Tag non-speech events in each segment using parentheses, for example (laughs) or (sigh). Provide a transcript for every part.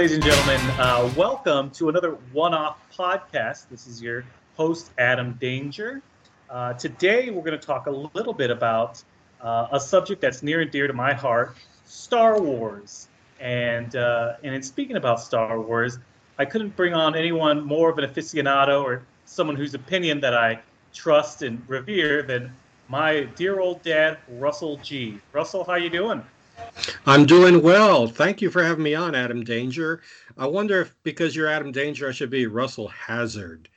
Ladies and gentlemen. Uh, welcome to another one off podcast. This is your host, Adam Danger. Uh, today, we're going to talk a little bit about uh, a subject that's near and dear to my heart Star Wars. And, uh, and in speaking about Star Wars, I couldn't bring on anyone more of an aficionado or someone whose opinion that I trust and revere than my dear old dad, Russell G. Russell, how you doing? I'm doing well. Thank you for having me on, Adam Danger. I wonder if because you're Adam Danger, I should be Russell Hazard.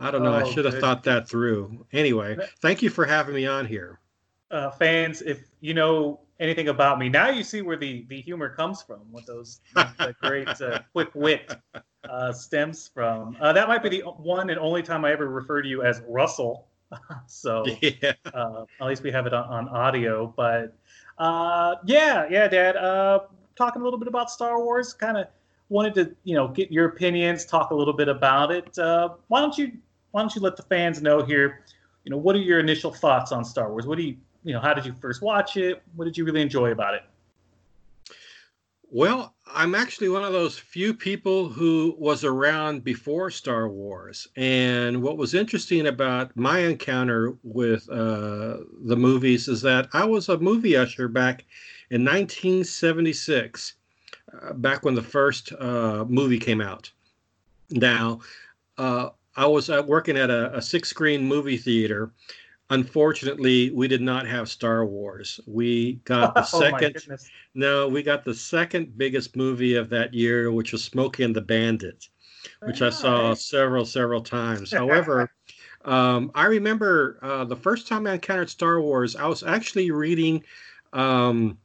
I don't know. Oh, I should have good. thought that through. Anyway, thank you for having me on here. Uh, fans, if you know anything about me, now you see where the, the humor comes from, what those the great uh, (laughs) quick wit uh, stems from. Uh, that might be the one and only time I ever refer to you as Russell. (laughs) so (laughs) yeah. Uh, at least we have it on, on audio. But uh, yeah, yeah, Dad. Uh, talking a little bit about Star Wars. Kind of wanted to, you know, get your opinions, talk a little bit about it. Uh, why don't you Why don't you let the fans know here? You know, what are your initial thoughts on Star Wars? What do you, you know, how did you first watch it? What did you really enjoy about it? Well, I'm actually one of those few people who was around before Star Wars. And what was interesting about my encounter with uh, the movies is that I was a movie usher back in 1976, uh, back when the first uh, movie came out. Now, uh, I was working at a, a six screen movie theater unfortunately we did not have star wars. We got the (laughs) oh, second no we got the second biggest movie of that year which was smokey and the bandit which i saw several several times. However (laughs) um, i remember uh, the first time i encountered star wars i was actually reading um,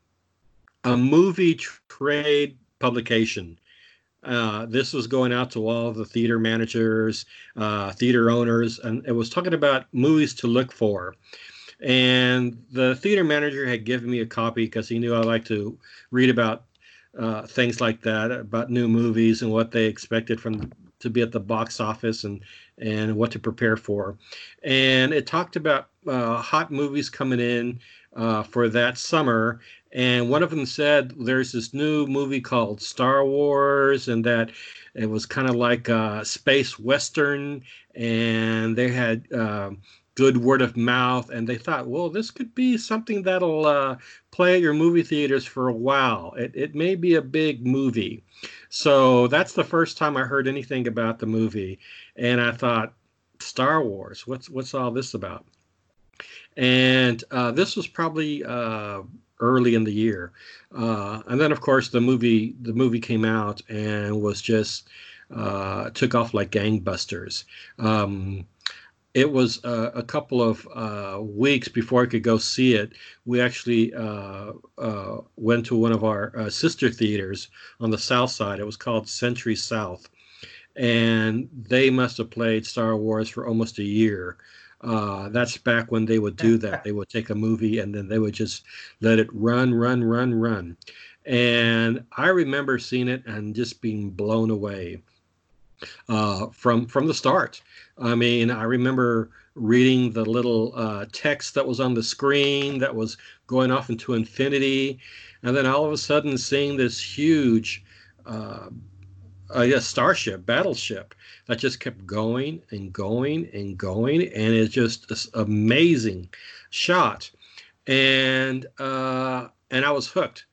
a movie trade publication uh, this was going out to all the theater managers, uh, theater owners, and it was talking about movies to look for. And the theater manager had given me a copy because he knew I like to read about uh, things like that, about new movies and what they expected from to be at the box office and and what to prepare for. And it talked about uh, hot movies coming in uh, for that summer and one of them said there's this new movie called Star Wars, and that it was kind of like a space western, and they had uh, good word of mouth, and they thought, well, this could be something that'll uh, play at your movie theaters for a while. It, it may be a big movie. So that's the first time I heard anything about the movie, and I thought, Star Wars, what's what's all this about? And uh, this was probably uh, early in the year. Uh, and then, of course, the movie the movie came out and was just uh, took off like gangbusters. Um, it was uh, a couple of uh, weeks before I could go see it. We actually uh, uh, went to one of our sister theaters on the south side. It was called Century South, and they must have played Star Wars for almost a year. Uh, that's back when they would do that. They would take a movie and then they would just let it run, run, run, run. And I remember seeing it and just being blown away uh, from from the start. I mean, I remember reading the little uh, text that was on the screen that was going off into infinity, and then all of a sudden seeing this huge, uh, guess, starship, battleship. That just kept going and going and going, and it's just this amazing shot. And uh, and I was hooked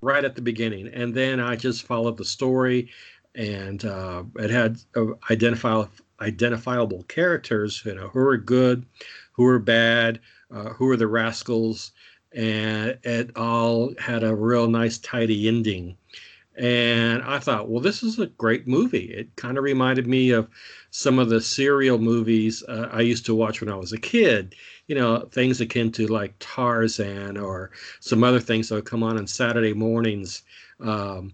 right at the beginning, and then I just followed the story, and uh, it had uh, identifiable identifiable characters, you know, who are good, who are bad, uh, who are the rascals, and it all had a real nice tidy ending and I thought, well, this is a great movie. It kind of reminded me of some of the serial movies uh, I used to watch when I was a kid. You know, things akin to like Tarzan or some other things that would come on on Saturday mornings. Um,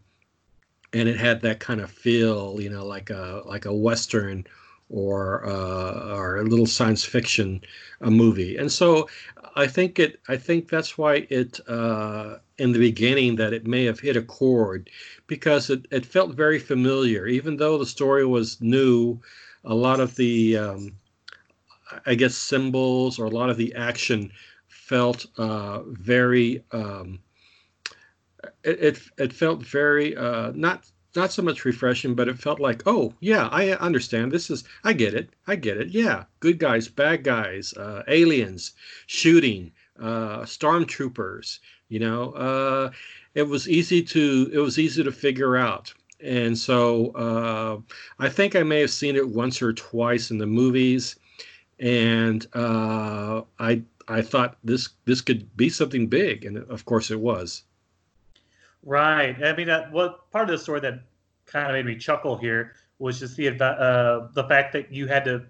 and it had that kind of feel, you know, like a like a western or uh, or a little science fiction a movie. And so I think it. I think that's why it uh, in the beginning that it may have hit a chord because it, it felt very familiar, even though the story was new. A lot of the um, I guess symbols or a lot of the action felt uh, very. Um, it, it, it felt very uh, not not so much refreshing, but it felt like, oh yeah, I understand. This is I get it. I get it. Yeah, good guys, bad guys, uh, aliens, shooting, uh, stormtroopers. You know, uh, it was easy to it was easy to figure out. And so uh, I think I may have seen it once or twice in the movies, and uh, I I thought this this could be something big, and of course it was. Right. I mean, that what part of the story that kind of made me chuckle here was just the uh, the fact that you had to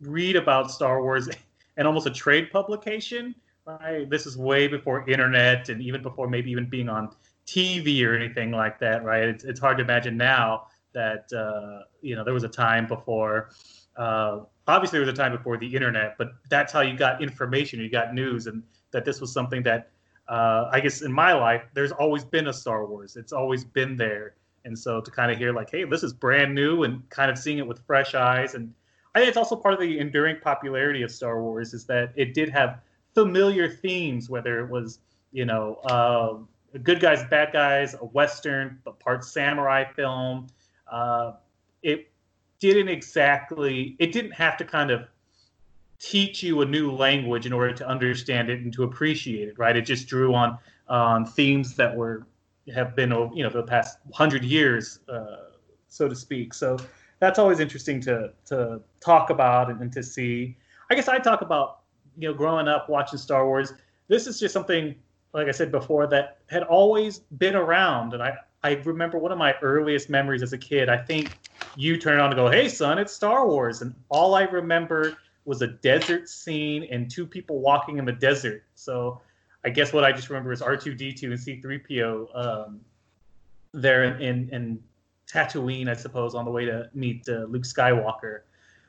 read about Star Wars (laughs) and almost a trade publication. Right. This is way before internet and even before maybe even being on TV or anything like that. Right. It's it's hard to imagine now that uh, you know there was a time before. Uh, obviously, there was a time before the internet, but that's how you got information. You got news, and that this was something that uh, I guess in my life, there's always been a Star Wars. It's always been there. And so to kind of hear like, hey, this is brand new and kind of seeing it with fresh eyes. And I think it's also part of the enduring popularity of Star Wars is that it did have familiar themes, whether it was, you know, uh, good guys, bad guys, a Western, but part samurai film. Uh, it didn't exactly, it didn't have to kind of teach you a new language in order to understand it and to appreciate it, right? It just drew on on themes that were have been you know for the past hundred years, uh, so to speak. So that's always interesting to to talk about and, and to see. I guess I talk about you know growing up watching Star Wars. This is just something like I said before that had always been around, and I I remember one of my earliest memories as a kid. I think you turn on to go, "Hey son, it's Star Wars," and all I remember was a desert scene and two people walking in the desert. So I guess what I just remember is R2D2 and C3PO um, there in, in, in, Tatooine, I suppose, on the way to meet uh, Luke Skywalker.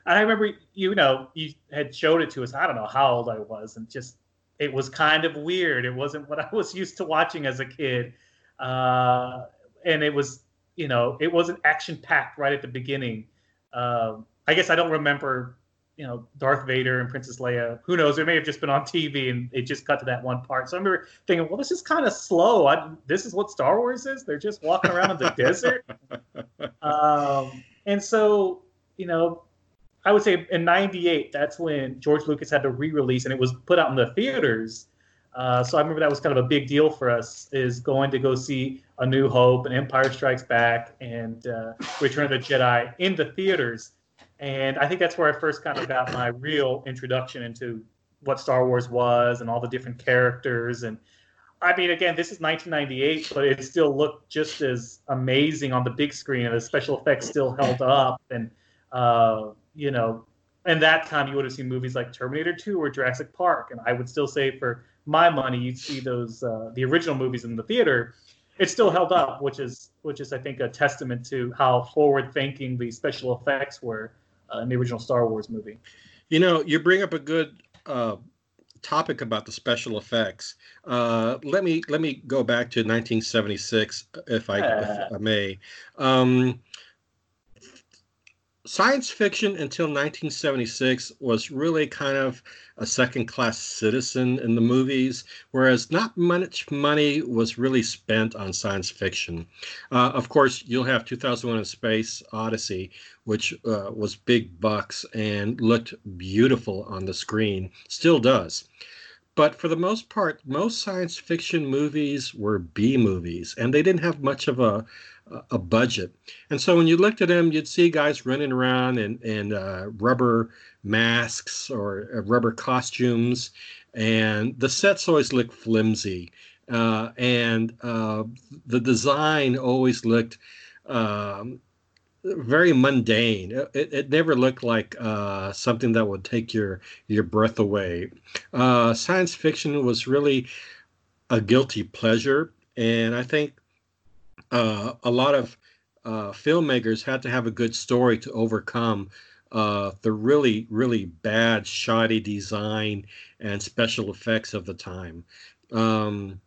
And I remember, you know, you had showed it to us. I don't know how old I was, and just it was kind of weird. It wasn't what I was (laughs) used to watching as a kid, uh, and it was, you know, it wasn't action packed right at the beginning. Uh, I guess I don't remember you know Darth Vader and Princess Leia. Who knows? It may have just been on TV and it just cut to that one part. So I remember thinking, well, this is kind of slow. I, this is what Star Wars is. They're just walking around in the (laughs) desert. Um, and so you know, I would say in '98, that's when George Lucas had to re-release, and it was put out in the theaters. Uh, so I remember that was kind of a big deal for us, is going to go see A New Hope and Empire Strikes Back and uh, Return of the Jedi in the theaters and I think that's where I first kind of got my real introduction into what Star Wars was and all the different characters. And I mean, again, this is 1998, but it still looked just as amazing on the big screen, and the special effects still held up. And uh, you know, and that time you would have seen movies like Terminator 2 or Jurassic Park, and I would still say for my money, you'd see those uh, the original movies in the theater. It still held up, which is which is I think a testament to how forward thinking the special effects were uh, in the original Star Wars movie. You know, you bring up a good uh, topic about the special effects. Uh, let me let me go back to 1976, if I, if I (laughs) may. Um, science fiction until 1976 was really kind of a second class citizen in the movies, whereas not much money was really spent on science fiction. Uh, of course, you'll have 2001 A Space Odyssey, which uh, was big bucks and looked beautiful on the screen, still does. But for the most part, most science fiction movies were B movies, and they didn't have much of a a budget. And so when you looked at them, you'd see guys running around in, in uh, rubber masks or uh, rubber costumes, and the sets always looked flimsy. Uh, and uh, the design always looked um, very mundane. It, it, never looked like uh, something that would take your your breath away. Uh, science fiction was really a guilty pleasure, and I think uh, a lot of uh, filmmakers had to have a good story to overcome uh, the really, really bad, shoddy design and special effects of the time. Um,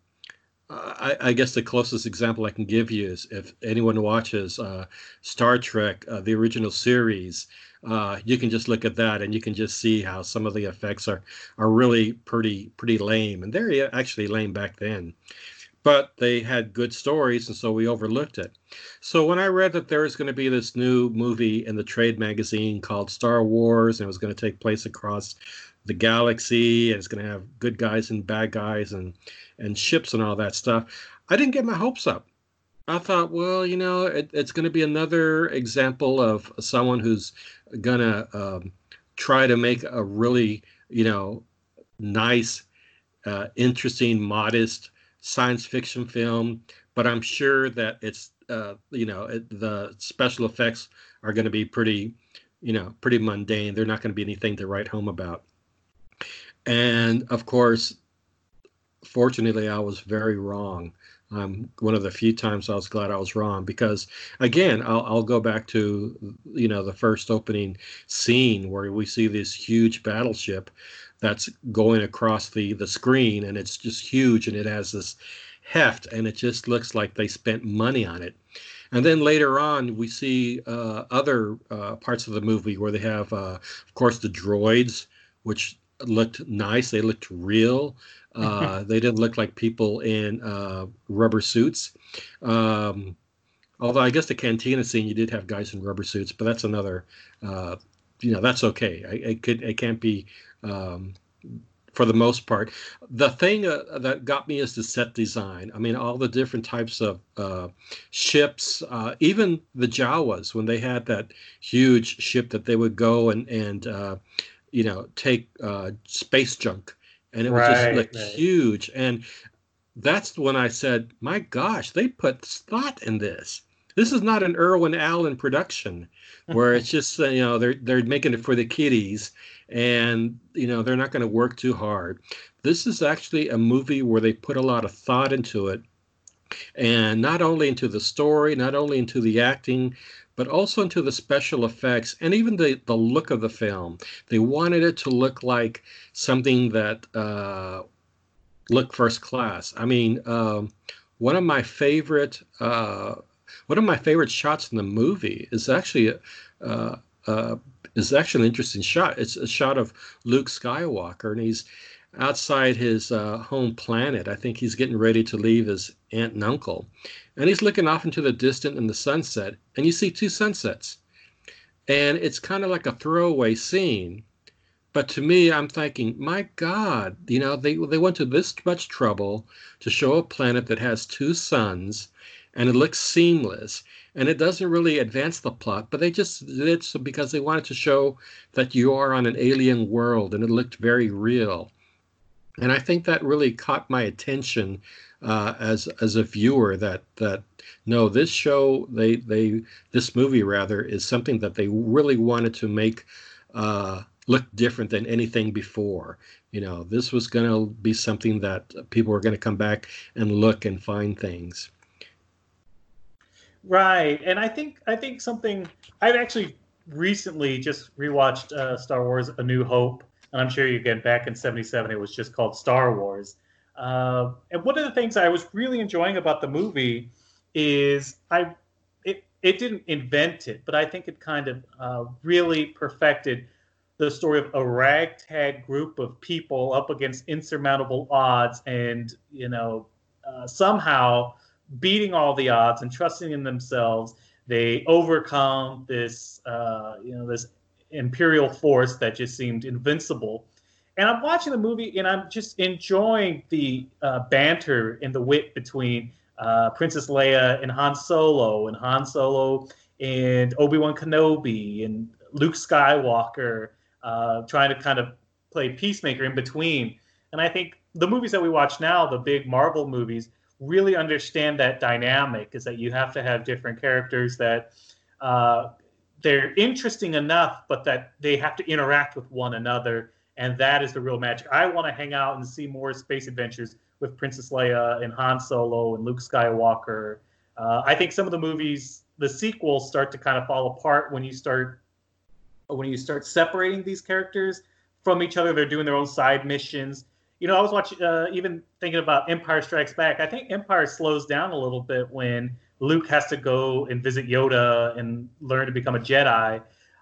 I, I, guess the closest example I can give you is if anyone watches uh, Star Trek, uh, the original series, uh, you can just look at that and you can just see how some of the effects are are really pretty pretty lame, and they're actually lame back then. But they had good stories, and so we overlooked it. So when I read that there was going to be this new movie in the trade magazine called Star Wars, and it was going to take place across the galaxy, and it's going to have good guys and bad guys, and and ships and all that stuff, I didn't get my hopes up. I thought, well, you know, it, it's going to be another example of someone who's going to um, try to make a really, you know, nice, uh, interesting, modest science fiction film, but I'm sure that it's uh, you know it, the special effects are going to be pretty you know pretty mundane. They're not going to be anything to write home about. And of course, fortunately, I was very wrong. Um, one of the few times I was glad I was wrong because, again, I'll, I'll go back to you know the first opening scene where we see this huge battleship that's going across the the screen and it's just huge and it has this heft and it just looks like they spent money on it. And then later on we see uh, other uh, parts of the movie where they have uh, of course the droids which looked nice. They looked real. (laughs) Uh, they didn't look like people in uh, rubber suits. Um, although i guess the cantina scene you did have guys in rubber suits but that's another uh, you know that's okay. It could it can't be um, for the most part. The thing uh, that got me is the set design. I mean, all the different types of uh, ships, uh, even the Jawas, when they had that huge ship that they would go and and uh, you know take uh, space junk, and it was right, just like right. huge. And that's when I said, "My gosh, they put thought in this." This is not an Irwin Allen production where it's just you know they're they're making it for the kiddies and you know they're not going to work too hard. This is actually a movie where they put a lot of thought into it, and not only into the story, not only into the acting, but also into the special effects and even the, the look of the film. They wanted it to look like something that uh, looked first class. I mean, um, one of my favorite uh, one of my favorite shots in the movie is actually uh, uh, is actually an interesting shot. It's a shot of Luke Skywalker, and he's outside his uh, home planet. I think he's getting ready to leave his aunt and uncle, and he's looking off into the distance in the sunset, and you see two sunsets, and it's kind of like a throwaway scene. But to me, I'm thinking, my God, you know, they they went to this much trouble to show a planet that has two suns, and it looks seamless and it doesn't really advance the plot but they just did it so because they wanted to show that you are on an alien world and it looked very real. And i think that really caught my attention uh, as as a viewer that that no this show they they this movie rather is something that they really wanted to make uh, look different than anything before. You know this was going to be something that people were going to come back and look and find things Right, and I think I think something I've actually recently just rewatched uh, Star Wars: A New Hope, and I'm sure you get back in '77 it was just called Star Wars. Uh, and one of the things I was really enjoying about the movie is I it it didn't invent it, but I think it kind of uh, really perfected the story of a ragtag group of people up against insurmountable odds, and you know uh, somehow beating all the odds and trusting in themselves, they overcome this, uh, you know, this imperial force that just seemed invincible. And I'm watching the movie and I'm just enjoying the uh, banter and the wit between uh, Princess Leia and Han Solo, and Han Solo and Obi Wan Kenobi and Luke Skywalker, uh, trying to kind of play peacemaker in between. And I think the movies that we watch now, the big Marvel movies, really understand that dynamic is that you have to have different characters that uh, they're interesting enough, but that they have to interact with one another. And that is the real magic. I want to hang out and see more space adventures with Princess Leia and Han Solo and Luke Skywalker. Uh, I think some of the movies, the sequels, start to kind of fall apart when you start when you start separating these characters from each other. They're doing their own side missions you know, I was watching, uh, even thinking about Empire Strikes Back. I think Empire slows down a little bit when Luke has to go and visit Yoda and learn to become a Jedi.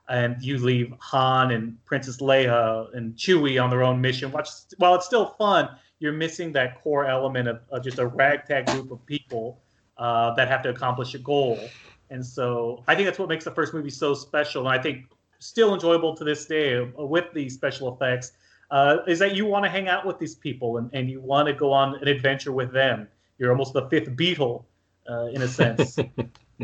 and you leave Han and Princess Leia and Chewie on their own mission. While, while it's still fun, you're missing that core element of, of just a ragtag group of people uh, that have to accomplish a goal. And so I think that's what makes the first movie so special. And I think still enjoyable to this day uh, with the special effects uh, is that you want to hang out with these people and, and you want to go on an adventure with them. You're almost the fifth Beatle uh, in a sense.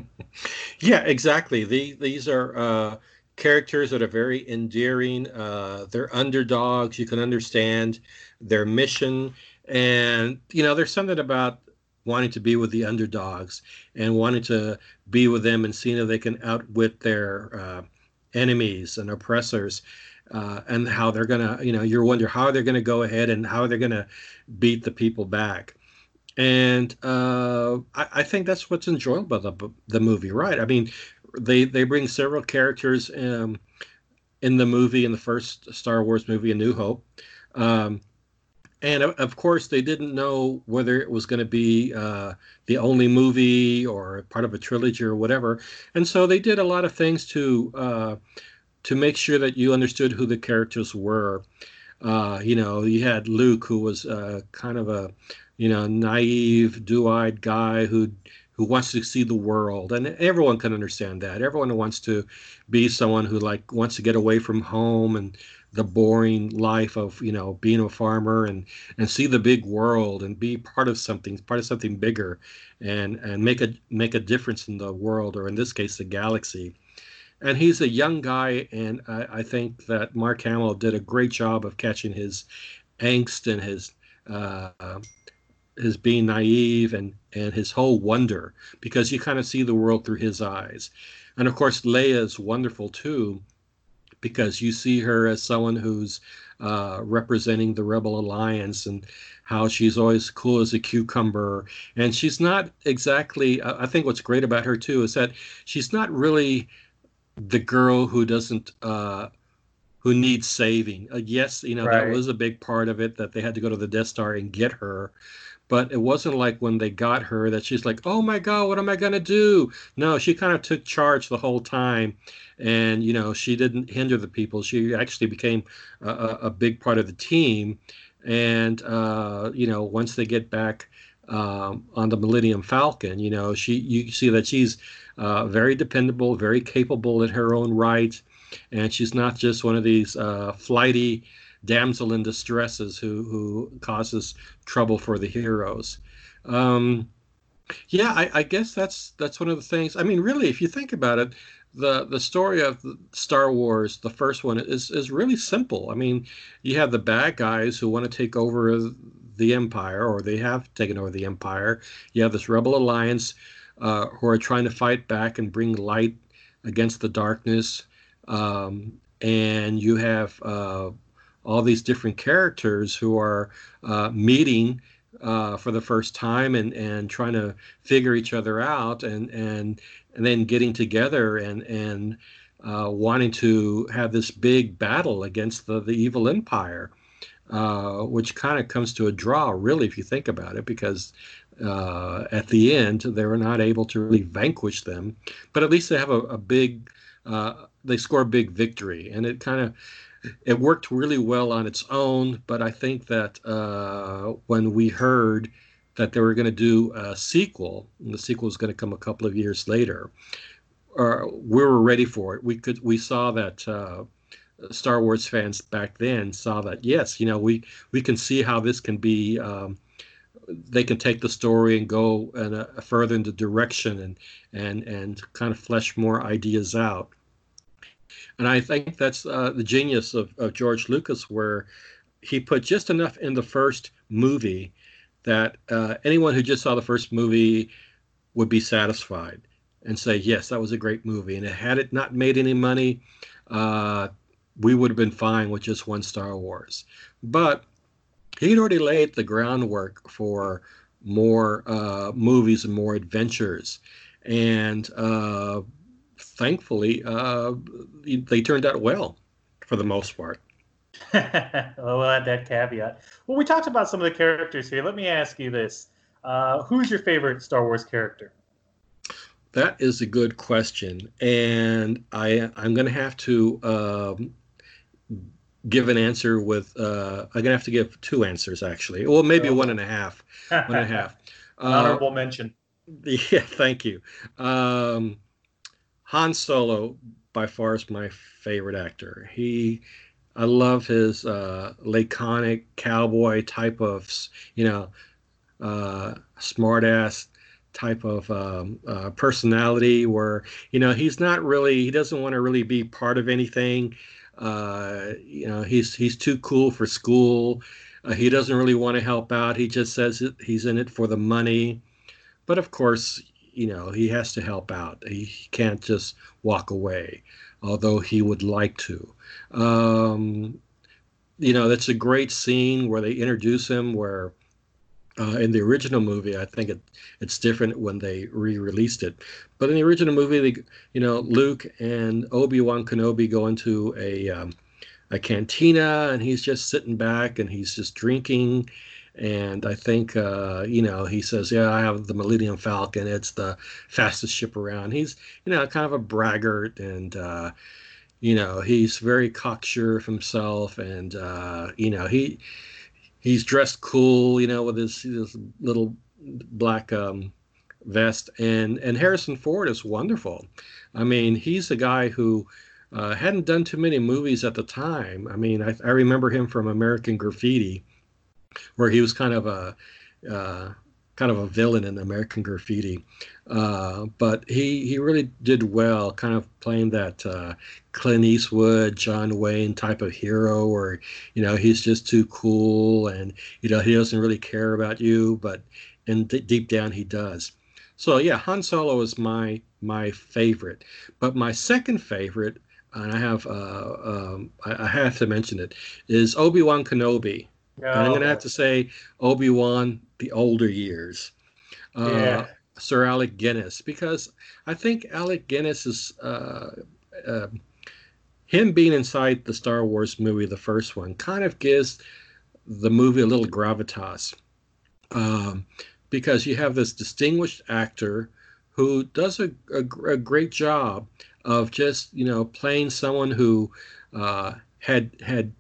(laughs) yeah, exactly. The, these are uh, characters that are very endearing. Uh, they're underdogs. You can understand their mission. And, you know, there's something about wanting to be with the underdogs and wanting to be with them and seeing if they can outwit their uh, enemies and oppressors. Uh, and how they're gonna, you know, you're wonder how they're gonna go ahead and how they're gonna beat the people back. And uh, I, I, think that's what's enjoyable about the, the movie, right? I mean, they they bring several characters um, in the movie in the first Star Wars movie, A New Hope. Um, and of course, they didn't know whether it was going to be uh, the only movie or part of a trilogy or whatever, and so they did a lot of things to uh, to make sure that you understood who the characters were. Uh, you know, you had Luke, who was uh, kind of a you know naive, dew-eyed guy who who wants to see the world. And everyone can understand that. Everyone wants to be someone who like wants to get away from home and the boring life of you know being a farmer and and see the big world and be part of something part of something bigger and and make a make a difference in the world or in this case the galaxy and he's a young guy and i, I think that mark hamill did a great job of catching his angst and his uh, his being naive and and his whole wonder because you kind of see the world through his eyes. And of course leia is wonderful too because you see her as someone who's uh, representing the rebel alliance and how she's always cool as a cucumber. And she's not exactly i think what's great about her too is that she's not really the girl who doesn't uh, who needs saving uh, yes you know right. that was a big part of it that they had to go to the death star and get her but it wasn't like when they got her that she's like, oh my God, what am I going to do? No, she kind of took charge the whole time. And, you know, she didn't hinder the people. She actually became a, a big part of the team. And, uh, you know, once they get back um, on the Millennium Falcon, you know, she you see that she's uh, very dependable, very capable in her own right. And she's not just one of these uh, flighty, damsel in distresses who who causes trouble for the heroes. Um, yeah, I, I, guess that's that's one of the things. I mean, really, if you think about it, the the story of Star Wars, the first one, is is really simple. I mean, you have the bad guys who want to take over the Empire, or they have taken over the Empire. You have this Rebel Alliance uh, who are trying to fight back and bring light against the darkness. Um, and you have uh, all these different characters who are uh, meeting uh, for the first time and, and trying to figure each other out and, and, and then getting together and, and uh, wanting to have this big battle against the, the evil empire, uh, which kind of comes to a draw, really, if you think about it, because uh, at the end, they were not able to really vanquish them, but at least they have a, a big, uh, they score a big victory. And it kind of, it worked really well on its own, but I think that uh, when we heard that they were going to do a sequel, and the sequel was going to come a couple of years later, uh, we were ready for it. We could we saw that uh, Star Wars fans back then saw that yes, you know we we can see how this can be. Um, they can take the story and go in further into direction and and and kind of flesh more ideas out. And I think that's uh, the genius of, of George Lucas, where he put just enough in the first movie that uh, anyone who just saw the first movie would be satisfied and say, yes, that was a great movie. And had it not made any money, uh, we would have been fine with just one Star Wars. But he'd already laid the groundwork for more uh, movies and more adventures. And uh, thankfully, uh, they turned out well for the most part. (laughs) well, we'll add that caveat. Well, we talked about some of the characters here. Let me ask you this: uh, Who's your favorite Star Wars character? that is a good question, and I I'm going to have to um, give an answer with. Uh, I'm going to have to give two answers actually. Well, maybe oh. one and a half. One and a half. (laughs) Honorable uh, mention. (laughs) Yeah, thank you. Um, Han Solo by far is my favorite actor. He, I love his uh, laconic cowboy type of, you know, uh, smartass type of um, uh, personality where you know he's not really he doesn't want to really be part of anything uh, you know he's he's too cool for school. Uh, he doesn't really want to help out. He just says he's in it for the money. But of course you know he has to help out. He can't just walk away although he would like to. Um, you know that's a great scene where they introduce him where uh, in the original movie, I think it, it's different when they re-released it. But in the original movie, you know, Luke and Obi Wan Kenobi go into a um, a cantina, and he's just sitting back and he's just drinking. And I think, uh, you know, he says, "Yeah, I have the Millennium Falcon. It's the fastest ship around." He's, you know, kind of a braggart, and uh, you know, he's very cocksure of himself, and uh, you know, he he's dressed cool, you know, with his, his little black um, vest. And and Harrison Ford is wonderful. I mean, he's a guy who uh, hadn't done too many movies at the time. I mean, I, I remember him from American Graffiti, where he was kind of a uh, kind of a villain in American Graffiti. Uh, but he he really did well, kind of playing that uh, Clint Eastwood, John Wayne type of hero, where you know he's just too cool and you know he doesn't really care about you, but and d- deep down he does. So yeah, Han Solo is my my favorite, but my second favorite, and I have uh, um, I, I have to mention it, is Obi Wan Kenobi. And I'm going to have to say Obi Wan, the older years. Uh, yeah. Sir Alec Guinness, because I think Alec Guinness is uh, uh, him being inside the Star Wars movie, the first one, kind of gives the movie a little gravitas. Um, because you have this distinguished actor who does a, a, a, great job of just you know playing someone who uh, had had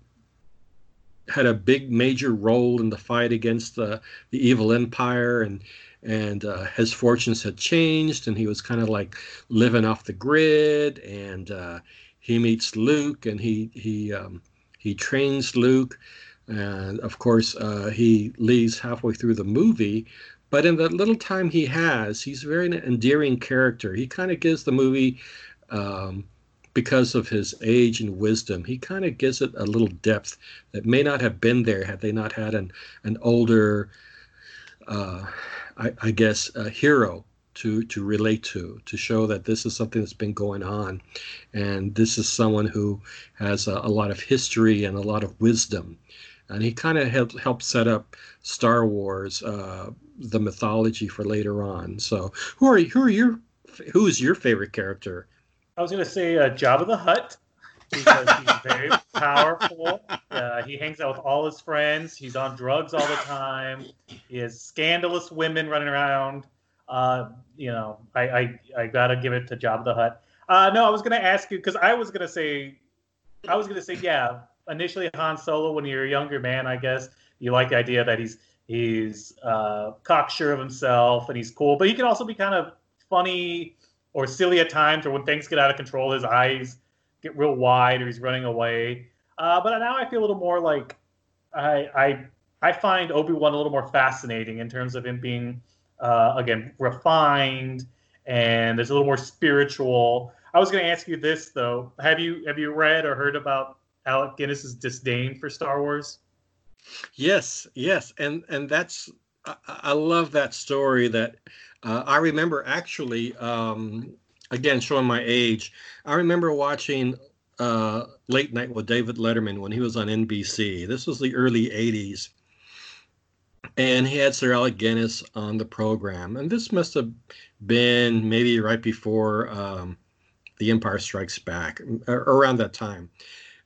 had a big major role in the fight against the the evil empire and and uh, his fortunes had changed and he was kind of like living off the grid and uh, he meets Luke and he he um, he trains Luke and of course uh, he leaves halfway through the movie but in the little time he has he's a very endearing character. He kind of gives the movie um, because of his age and wisdom, he kind of gives it a little depth that may not have been there had they not had an an older, uh, I, I, guess, a hero to to relate to, to show that this is something that's been going on, and this is someone who has a, a lot of history and a lot of wisdom, and he kind of helped help set up Star Wars, uh, the mythology for later on. So, who are who are your who is your favorite character I was gonna say uh, Jabba the Hutt because he's very (laughs) powerful. Uh, he hangs out with all his friends. He's on drugs all the time. He has scandalous women running around. Uh, you know, I, I I gotta give it to Jabba the Hutt. Uh, no, I was gonna ask you because I was gonna say, I was gonna say, yeah. Initially, Han Solo, when you're a younger man, I guess you like the idea that he's he's uh, cocksure of himself and he's cool, but he can also be kind of funny or silly at times, or when things get out of control, his eyes get real wide, or he's running away. Uh, but now I feel a little more like I I I find Obi Wan a little more fascinating in terms of him being uh, again refined and there's a little more spiritual. I was going to ask you this though: Have you have you read or heard about Alec Guinness's disdain for Star Wars? Yes, yes, and and that's I, I love that story that uh, I remember actually, um, again, showing my age, I remember watching uh, Late Night with David Letterman when he was on NBC. This was the early 80s. And he had Sir Alec Guinness on the program. And this must have been maybe right before um, The Empire Strikes Back, around that time.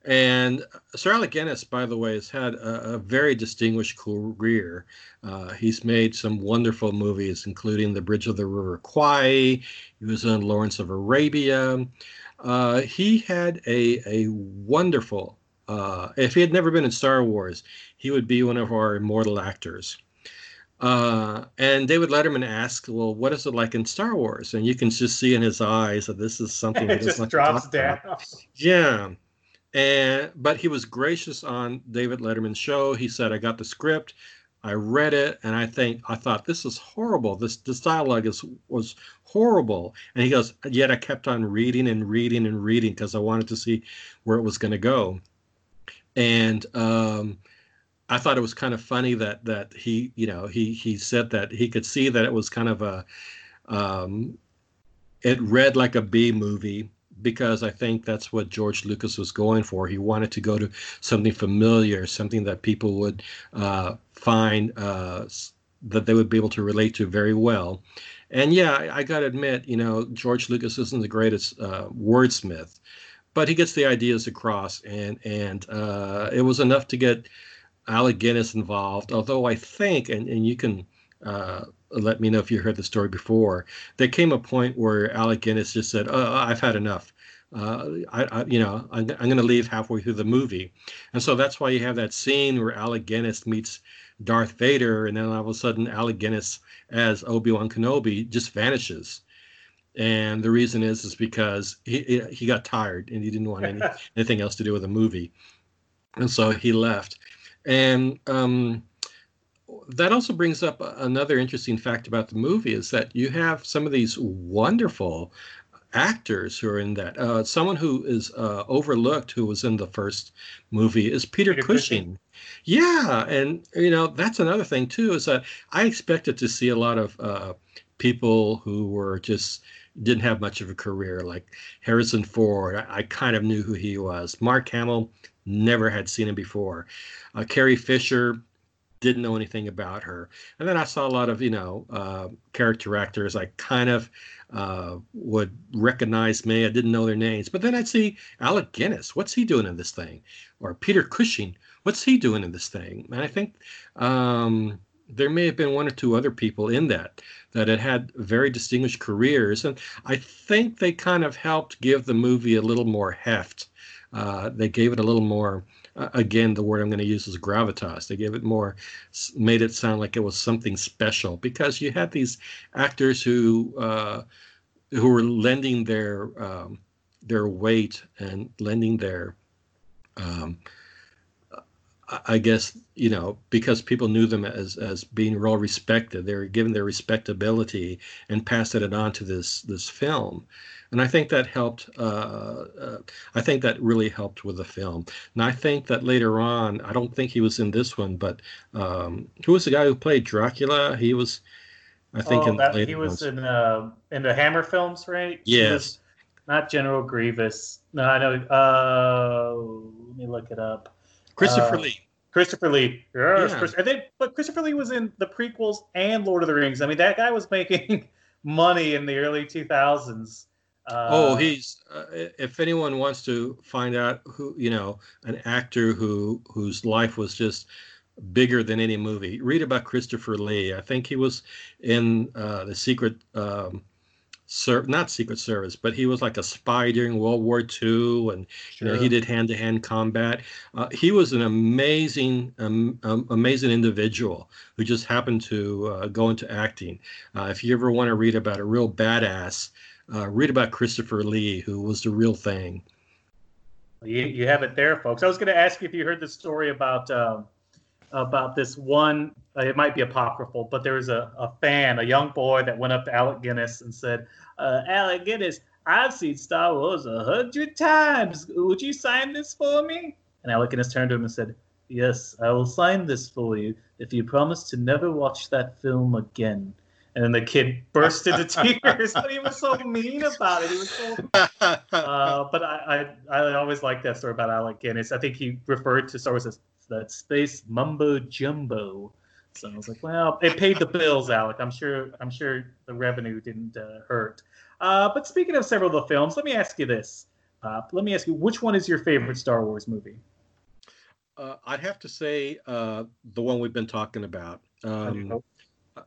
And Sir Alec Guinness, by the way, has had a, a very distinguished career. Uh, he's made some wonderful movies, including The Bridge of the River Kwai. He was in Lawrence of Arabia. Uh, he had a, a wonderful, uh, if he had never been in Star Wars, he would be one of our immortal actors. Uh, and David Letterman asked, "Well, what is it like in Star Wars?" And you can just see in his eyes that this is something (laughs) it just drops down. About. Yeah, and but he was gracious on David Letterman's show. He said, "I got the script, I read it, and I think I thought this is horrible. This this dialogue is was horrible." And he goes, "Yet I kept on reading and reading and reading because I wanted to see where it was going to go." And um, I thought it was kind of funny that that he, you know, he he said that he could see that it was kind of a, um, it read like a B movie because I think that's what George Lucas was going for. He wanted to go to something familiar, something that people would uh, find uh, that they would be able to relate to very well. And yeah, I, I got to admit, you know, George Lucas isn't the greatest uh, wordsmith, but he gets the ideas across, and and uh, it was enough to get Alec Guinness involved. Although I think, and and you can uh, let me know if you heard the story before. There came a point where Alec Guinness just said, oh, "I've had enough. Uh, I, I, you know, I'm, I'm going to leave halfway through the movie," and so that's why you have that scene where Alec Guinness meets Darth Vader, and then all of a sudden Alec Guinness as Obi Wan Kenobi just vanishes. And the reason is is because he he got tired and he didn't want any, (laughs) anything else to do with the movie, and so he left. And um, that also brings up another interesting fact about the movie is that you have some of these wonderful actors who are in that. Uh, someone who is uh, overlooked who was in the first movie is Peter, Peter Cushing. Cushing. Yeah, and you know that's another thing too is that I expected to see a lot of uh, people who were just didn't have much of a career, like Harrison Ford. I, I kind of knew who he was. Mark Hamill, never had seen him before. Uh, Carrie Fisher, didn't know anything about her. And then I saw a lot of, you know, uh, character actors I kind of uh, would recognize me. I didn't know their names. But then I'd see Alec Guinness. What's he doing in this thing? Or Peter Cushing. What's he doing in this thing? And I think um, there may have been one or two other people in that that had had very distinguished careers. And I think they kind of helped give the movie a little more heft. Uh, they gave it a little more again, the word I'm going to use is gravitas. They gave it more, made it sound like it was something special because you had these actors who uh, who were lending their um, their weight and lending their um, I guess you know because people knew them as as being well respected, they were given their respectability and passed it on to this this film, and I think that helped. Uh, uh, I think that really helped with the film. And I think that later on, I don't think he was in this one, but um, who was the guy who played Dracula? He was, I think, oh, in that, he was ones. in uh, in the Hammer films, right? Yes. Not General Grievous. No, I know. Uh, let me look it up. Christopher uh, Lee. Christopher Lee. Yes, yeah. Chris, I think, but Christopher Lee was in the prequels and Lord of the Rings. I mean, that guy was (laughs) making money in the early 2000s uh, oh, he's. Uh, if anyone wants to find out who you know, an actor who whose life was just bigger than any movie, read about Christopher Lee. I think he was in uh, the Secret. Um, Ser- not Secret Service, but he was like a spy during World War II, and sure. you know, he did hand-to-hand combat. Uh, he was an amazing, um, um, amazing individual who just happened to uh, go into acting. Uh, if you ever want to read about a real badass, uh, read about Christopher Lee, who was the real thing. You, you have it there, folks. I was going to ask you if you heard the story about um, about this one. Uh, it might be apocryphal, but there was a, a fan, a young boy, that went up to Alec Guinness and said, uh, "Alec Guinness, I've seen Star Wars a hundred times. Would you sign this for me?" And Alec Guinness turned to him and said, "Yes, I will sign this for you if you promise to never watch that film again." And then the kid burst into (laughs) tears, (laughs) but he was so mean about it. He was so. (laughs) Uh, but I, I, I always like that story about Alec Guinness. I think he referred to Star Wars as that space mumbo jumbo. So I was like, well, it paid the bills, Alec. I'm sure. I'm sure the revenue didn't uh, hurt. Uh, but speaking of several of the films, let me ask you this: Uh, let me ask you, which one is your favorite Star Wars movie? Uh, I'd have to say uh, the one we've been talking about. Um,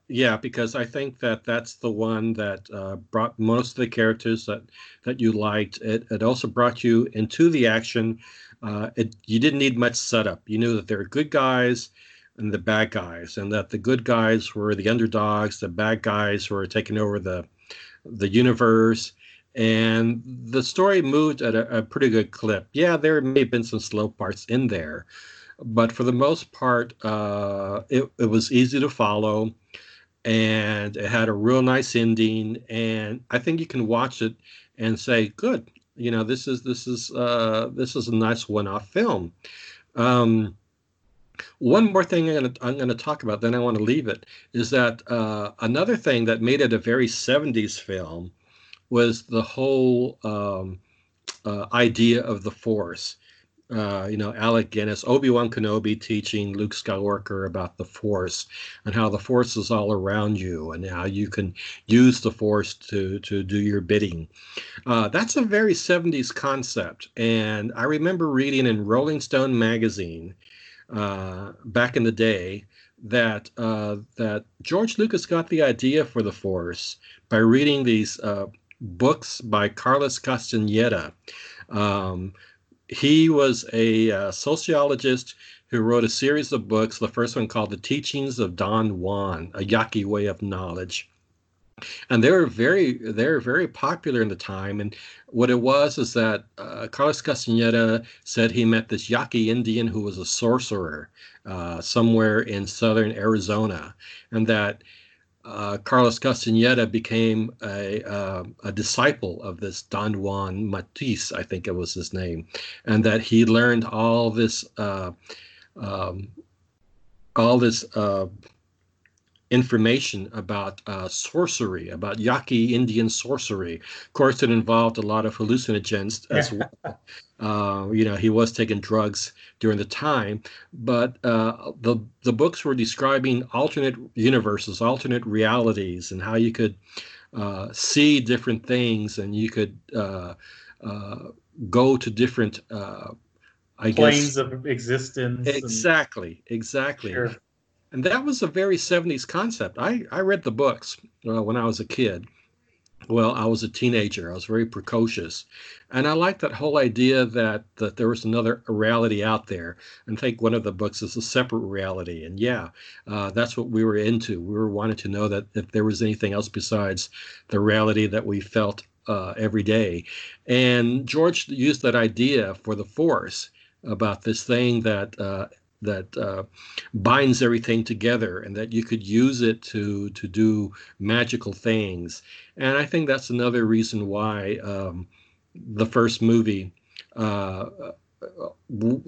yeah, because I think that that's the one that uh, brought most of the characters that that you liked. It, it also brought you into the action. Uh, it, you didn't need much setup. You knew that there were good guys and the bad guys, and that the good guys were the underdogs, the bad guys were taking over the the universe, and the story moved at a, a pretty good clip. Yeah, there may have been some slow parts in there, but for the most part, uh, it, it was easy to follow and it had a real nice ending. And I think you can watch it and say, good, you know, this is, this is, uh, this is a nice one off film. Um, one more thing I'm going to talk about, then I want to leave it, is that uh, another thing that made it a very 70s film was the whole um, uh, idea of the Force uh, you know, Alec Guinness, Obi Wan Kenobi teaching Luke Skywalker about the Force and how the Force is all around you and how you can use the Force to to do your bidding. Uh, that's a very 70s concept, and I remember reading in Rolling Stone magazine uh, back in the day that uh, that George Lucas got the idea for the Force by reading these uh, books by Carlos Castaneda. Um, he was a uh, sociologist who wrote a series of books. The first one called The Teachings of Don Juan, a Yaqui way of knowledge. And they were very, they were very popular in the time. And what it was is that uh, Carlos Castaneda said he met this Yaqui Indian who was a sorcerer uh, somewhere in southern Arizona, and that uh, Carlos Castaneda became a, uh, a disciple of this Don Juan Matiz, I think it was his name, and that he learned all this uh, um, all this uh, information about uh, sorcery, about Yaqui Indian sorcery. Of course, it involved a lot of hallucinogens as well. (laughs) Uh, you know, he was taking drugs during the time, but uh, the the books were describing alternate universes, alternate realities, and how you could uh, see different things, and you could uh, uh, go to different. I planes guess, of existence. Exactly, and, exactly. Sure. And that was a very 70s concept. I, I read the books when I was a kid well, I was a teenager. I was very precocious. And I liked that whole idea that, that there was another reality out there. And think one of the books is a separate reality. And yeah, uh, that's what we were into. We were wanting to know that if there was anything else besides the reality that we felt uh, every day. And George used that idea for the Force about this thing that uh, that uh, binds everything together and that you could use it to to do magical things. And i think that's another reason why um, the first movie uh,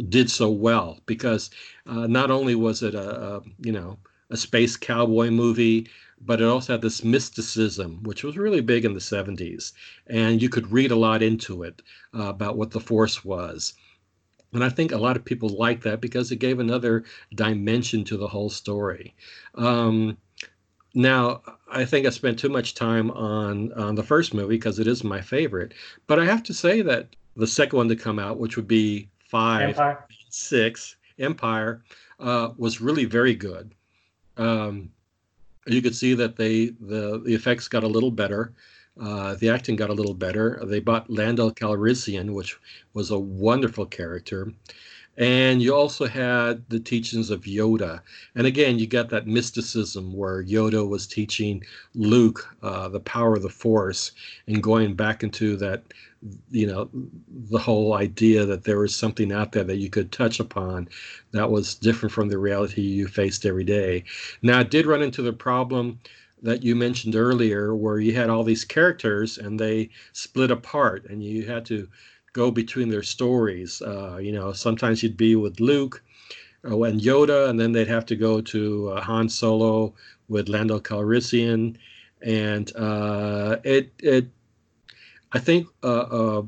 did so well because uh, not only was it a, a, you know a space cowboy movie but it also had this mysticism which was really big in the 70s and you could read a lot into it uh, about what the force was and I think a lot of people like that because it gave another dimension to the whole story. Um, now, I think I spent too much time on on the first movie because it is my favorite. But I have to say that the second one to come out, which would be five, Empire. six, Empire, uh, was really very good. Um, you could see that they the the effects got a little better. Uh, the acting got a little better. They bought Lando Calrissian, which was a wonderful character. And you also had the teachings of Yoda. And again, you got that mysticism where Yoda was teaching Luke uh, the power of the Force and going back into that, you know, the whole idea that there was something out there that you could touch upon that was different from the reality you faced every day. Now, it did run into the problem that you mentioned earlier, where you had all these characters and they split apart, and you had to go between their stories. Uh, you know, sometimes you'd be with Luke uh, and Yoda, and then they'd have to go to uh, Han Solo with Lando Calrissian, and uh, it it I think uh, uh,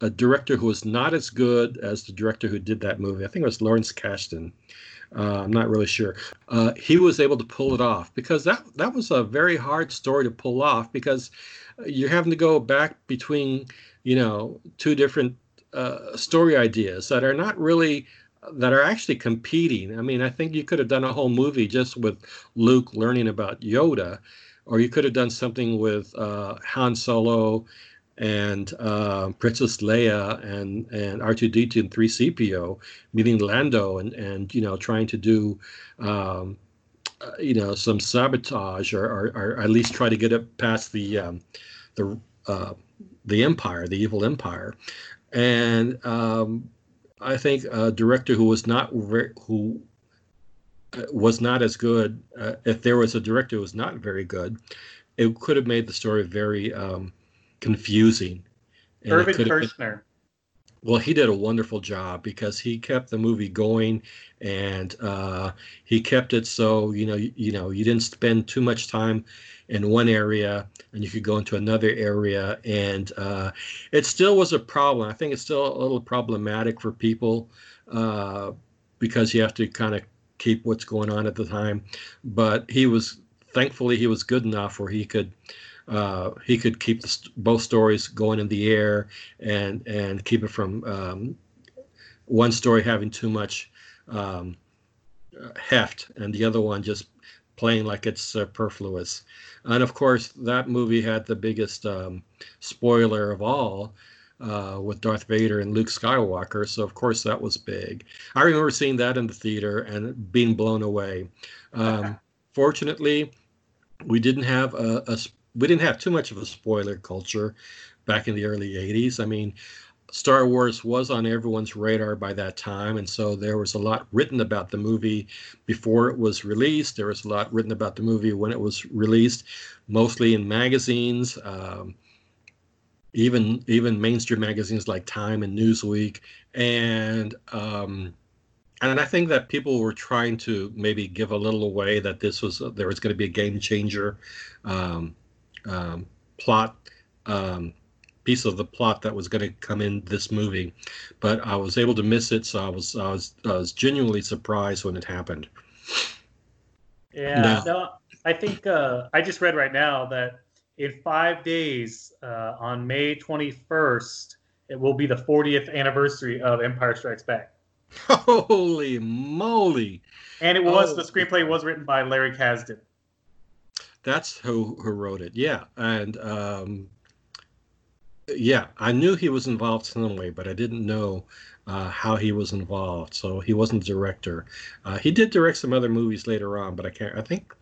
a director who was not as good as the director who did that movie. I think it was Lawrence Kasdan. Uh, I'm not really sure. Uh, he was able to pull it off because that that was a very hard story to pull off because you're having to go back between you know two different uh, story ideas that are not really that are actually competing. I mean, I think you could have done a whole movie just with Luke learning about Yoda, or you could have done something with uh, Han Solo and uh, Princess Leia and and R2D2 and 3CPO meeting Lando and and you know trying to do um, uh, you know some sabotage or, or, or, at least try to get it past the um, the uh, the empire, the evil empire, and um, I think a director who was not re- who uh, was not as good. Uh, if there was a director who was not very good, it could have made the story very um, confusing. And Irvin Kershner. Well, he did a wonderful job because he kept the movie going, and uh, he kept it so you know you, you know you didn't spend too much time in one area and you could go into another area and uh, it still was a problem i think it's still a little problematic for people uh, because you have to kind of keep what's going on at the time but he was thankfully he was good enough where he could uh, he could keep the, both stories going in the air and and keep it from um, one story having too much um, heft and the other one just playing like it's superfluous. And of course, that movie had the biggest um, spoiler of all. Uh, with Darth Vader and Luke Skywalker. So of course that was big. I remember seeing that in the theater and being blown away. Um, fortunately, we didn't have a, a, we didn't have too much of a spoiler culture back in the early 80s. I mean, Star Wars was on everyone's radar by that time, and so there was a lot written about the movie before it was released. There was a lot written about the movie when it was released, mostly in magazines, um, even even mainstream magazines like Time and Newsweek, and um, and I think that people were trying to maybe give a little away that this was there was going to be a game changer. Um, um, plot um, piece of the plot that was going to come in this movie, but I was able to miss it, so I was I was I was genuinely surprised when it happened. Yeah, now, no, I think uh, I just read right now that in five days, uh, on May twenty first, it will be the 40th anniversary of Empire Strikes Back. (laughs) Holy moly! And it was oh. the screenplay was written by Larry Kasdan. That's who who wrote it. Yeah, and um, yeah, I knew he was involved some way, but I didn't know uh, how he was involved. So he wasn't the director. Uh, he did direct some other movies later on, but I can't. I think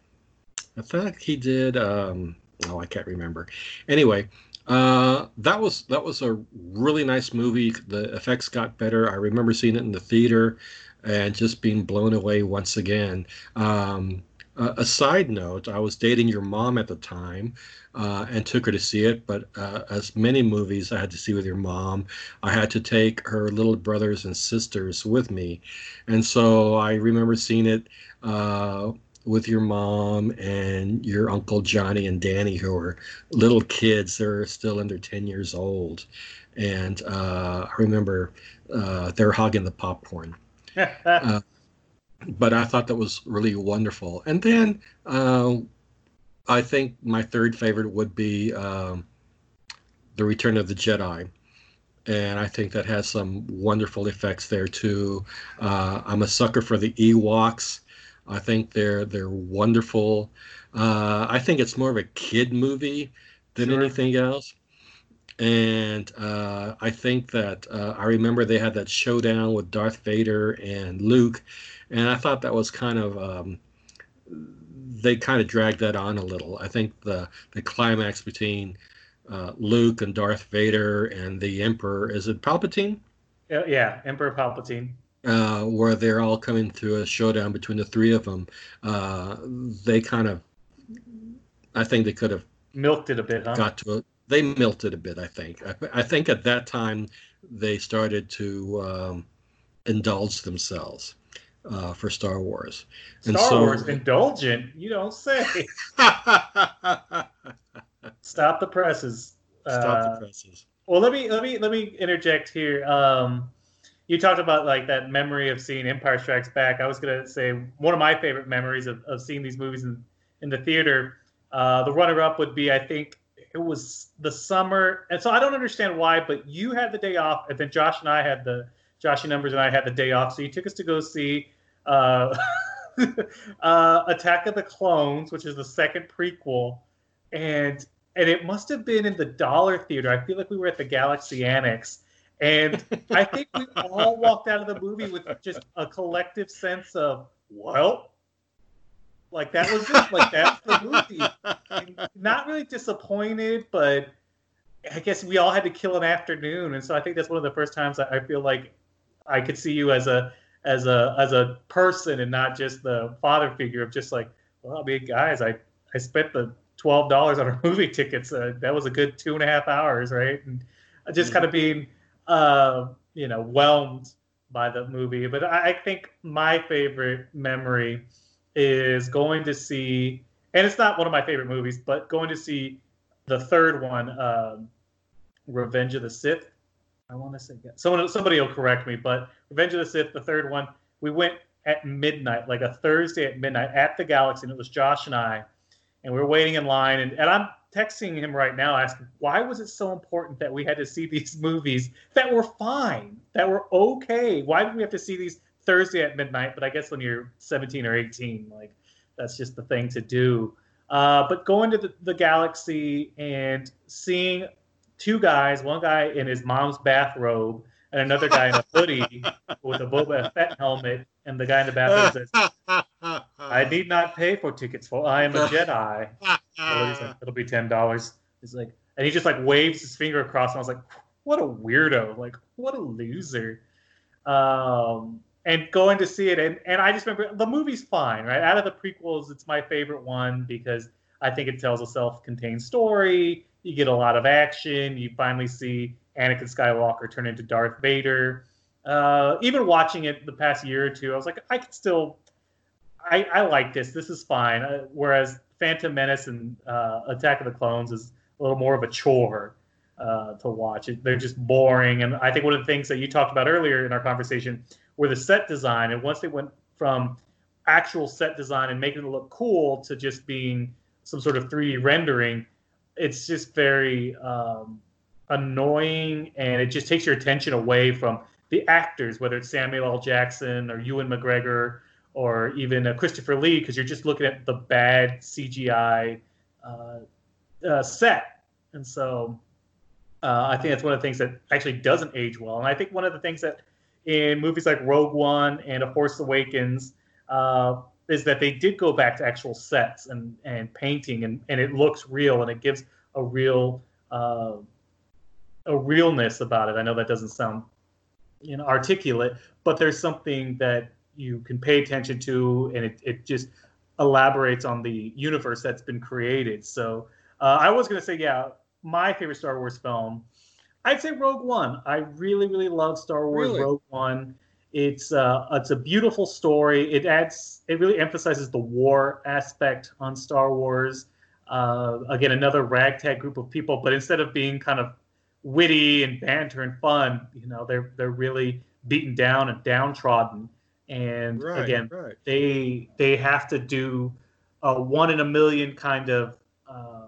I think he did. Um, oh, I can't remember. Anyway, uh, that was that was a really nice movie. The effects got better. I remember seeing it in the theater and just being blown away once again. Um, uh, a side note, I was dating your mom at the time uh, and took her to see it, but uh, as many movies I had to see with your mom, I had to take her little brothers and sisters with me. And so I remember seeing it uh, with your mom and your uncle Johnny and Danny, who were little kids. They're still under 10 years old. And uh, I remember uh, they're hogging the popcorn. (laughs) but I thought that was really wonderful. And then uh, I think my third favorite would be um, The Return of the Jedi. And I think that has some wonderful effects there too. Uh, I'm a sucker for the Ewoks. I think they're they're wonderful. Uh, I think it's more of a kid movie than sure. anything else. And uh, I think that uh, I remember they had that showdown with Darth Vader and Luke, and I thought that was kind of um, they kind of dragged that on a little. I think the the climax between uh, Luke and Darth Vader and the Emperor is it Palpatine? Yeah, yeah Emperor Palpatine. Uh, where they're all coming to a showdown between the three of them. Uh, they kind of, I think they could have milked it a bit. Huh? Got to it. They milked it a bit. I think. I, I think at that time they started to um, indulge themselves uh, for Star Wars. And Star so, Wars indulgent? You don't say. (laughs) Stop the presses. Stop uh, the presses. Well, let me let me let me interject here. Um, you talked about like that memory of seeing Empire Strikes Back. I was gonna say one of my favorite memories of, of seeing these movies in, in the theater. Uh, the runner-up would be, I think, it was the summer, and so I don't understand why. But you had the day off, and then Josh and I had the Joshy numbers and I had the day off, so you took us to go see uh, (laughs) uh, Attack of the Clones, which is the second prequel, and and it must have been in the Dollar Theater. I feel like we were at the Galaxy Annex, and I think we all walked out of the movie with just a collective sense of, well, like that was it. Like that's the movie. Really disappointed, but I guess we all had to kill an afternoon, and so I think that's one of the first times I feel like I could see you as a as a as a person and not just the father figure of just like, well, I mean, guys, I I spent the twelve dollars on our (laughs) movie tickets. That was a good two and a half hours, right? And just mm-hmm. kind of being, uh, you know, whelmed by the movie. But I, I think my favorite memory is going to see, and it's not one of my favorite movies, but going to see the third one, uh, Revenge of the Sith. I want to say someone somebody will correct me, but Revenge of the Sith, the third one, we went at midnight, like a Thursday at midnight at the Galaxy, and it was Josh and I, and we are waiting in line, and, and I'm texting him right now asking why was it so important that we had to see (laughs) these movies that were fine, that were okay? Why did we have to see these Thursday at midnight? But I guess when you're 17 or 18, like that's just the thing to do. Uh, but going to the, the Galaxy and seeing two guys, one guy in his mom's bathrobe and another guy in a hoodie (laughs) with a Boba Fett helmet, and the guy in the bathrobe says, "I need not pay for tickets, for I am a Jedi." so It'll be ten dollars. He's like, and he just like waves his finger across, and I was like, "What a weirdo! Like, what a loser!" Um, and going to see it, and and I just remember the movie's fine, right? Out of the prequels, it's my favorite one because I think it tells a self-contained story you get a lot of action. You finally see Anakin Skywalker turn into Darth Vader. Uh, even watching it the past year or two, I was like, I can still, I, I like this. This is fine. Uh, whereas Phantom Menace and uh, Attack of the Clones is a little more of a chore uh, to watch. It, they're just boring. And I think one of the things that you talked about earlier in our conversation were the set design. And once they went from actual set design and making it look cool to just being some sort of 3D rendering, it's just very um, annoying and it just takes your attention away from the actors, whether it's Samuel L. Jackson or Ewan McGregor or even uh, Christopher Lee, because you're just looking at the bad CGI uh, uh, set. And so uh, I think that's one of the things that actually doesn't age well. And I think one of the things that in movies like Rogue One and A Force Awakens, uh, is that they did go back to actual sets and, and painting and, and it looks real and it gives a real uh, a realness about it. I know that doesn't sound you know articulate, but there's something that you can pay attention to and it, it just elaborates on the universe that's been created. So uh, I was gonna say, yeah, my favorite Star Wars film, I'd say Rogue One. I really, really love Star Wars really? Rogue One. It's uh, it's a beautiful story. It adds, it really emphasizes the war aspect on Star Wars. Uh, again, another ragtag group of people, but instead of being kind of witty and banter and fun, you know, they're they're really beaten down and downtrodden. And right, again, right. they they have to do a one in a million kind of uh,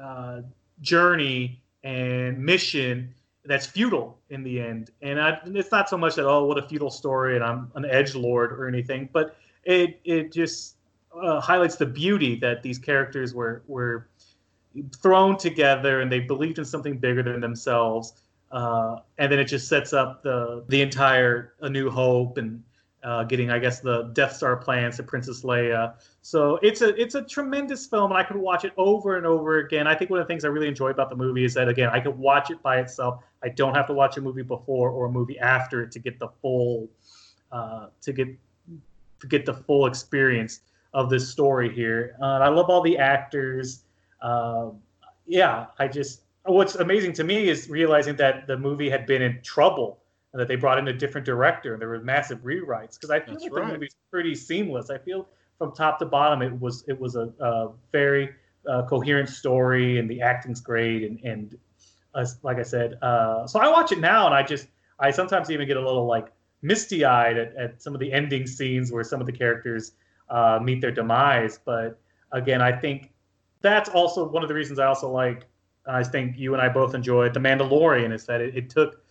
uh, journey and mission that's futile in the end. And I, it's not so much that oh, what a futile story, and I'm an edge lord or anything, but it it just uh, highlights the beauty that these characters were were thrown together and they believed in something bigger than themselves. Uh, and then it just sets up the the entire A New Hope and uh, getting, I guess, the Death Star plans to Princess Leia. So it's a it's a tremendous film, and I could watch it over and over again. I think one of the things I really enjoy about the movie is that again, I could watch it by itself. I don't have to watch a movie before or a movie after to get the full uh, to get to get the full experience of this story here. Uh, I love all the actors. Uh, yeah, I just what's amazing to me is realizing that the movie had been in trouble and that they brought in a different director and there were massive rewrites because I feel That's like right. the movie's pretty seamless. I feel from top to bottom it was it was a, a very uh, coherent story and the acting's great and and uh, like I said, uh, so I watch it now and I just I sometimes even get a little like misty eyed at, at some of the ending scenes where some of the characters uh, meet their demise. But again, I think that's also one of the reasons I also like. I think you and I both enjoyed The Mandalorian is that it, it took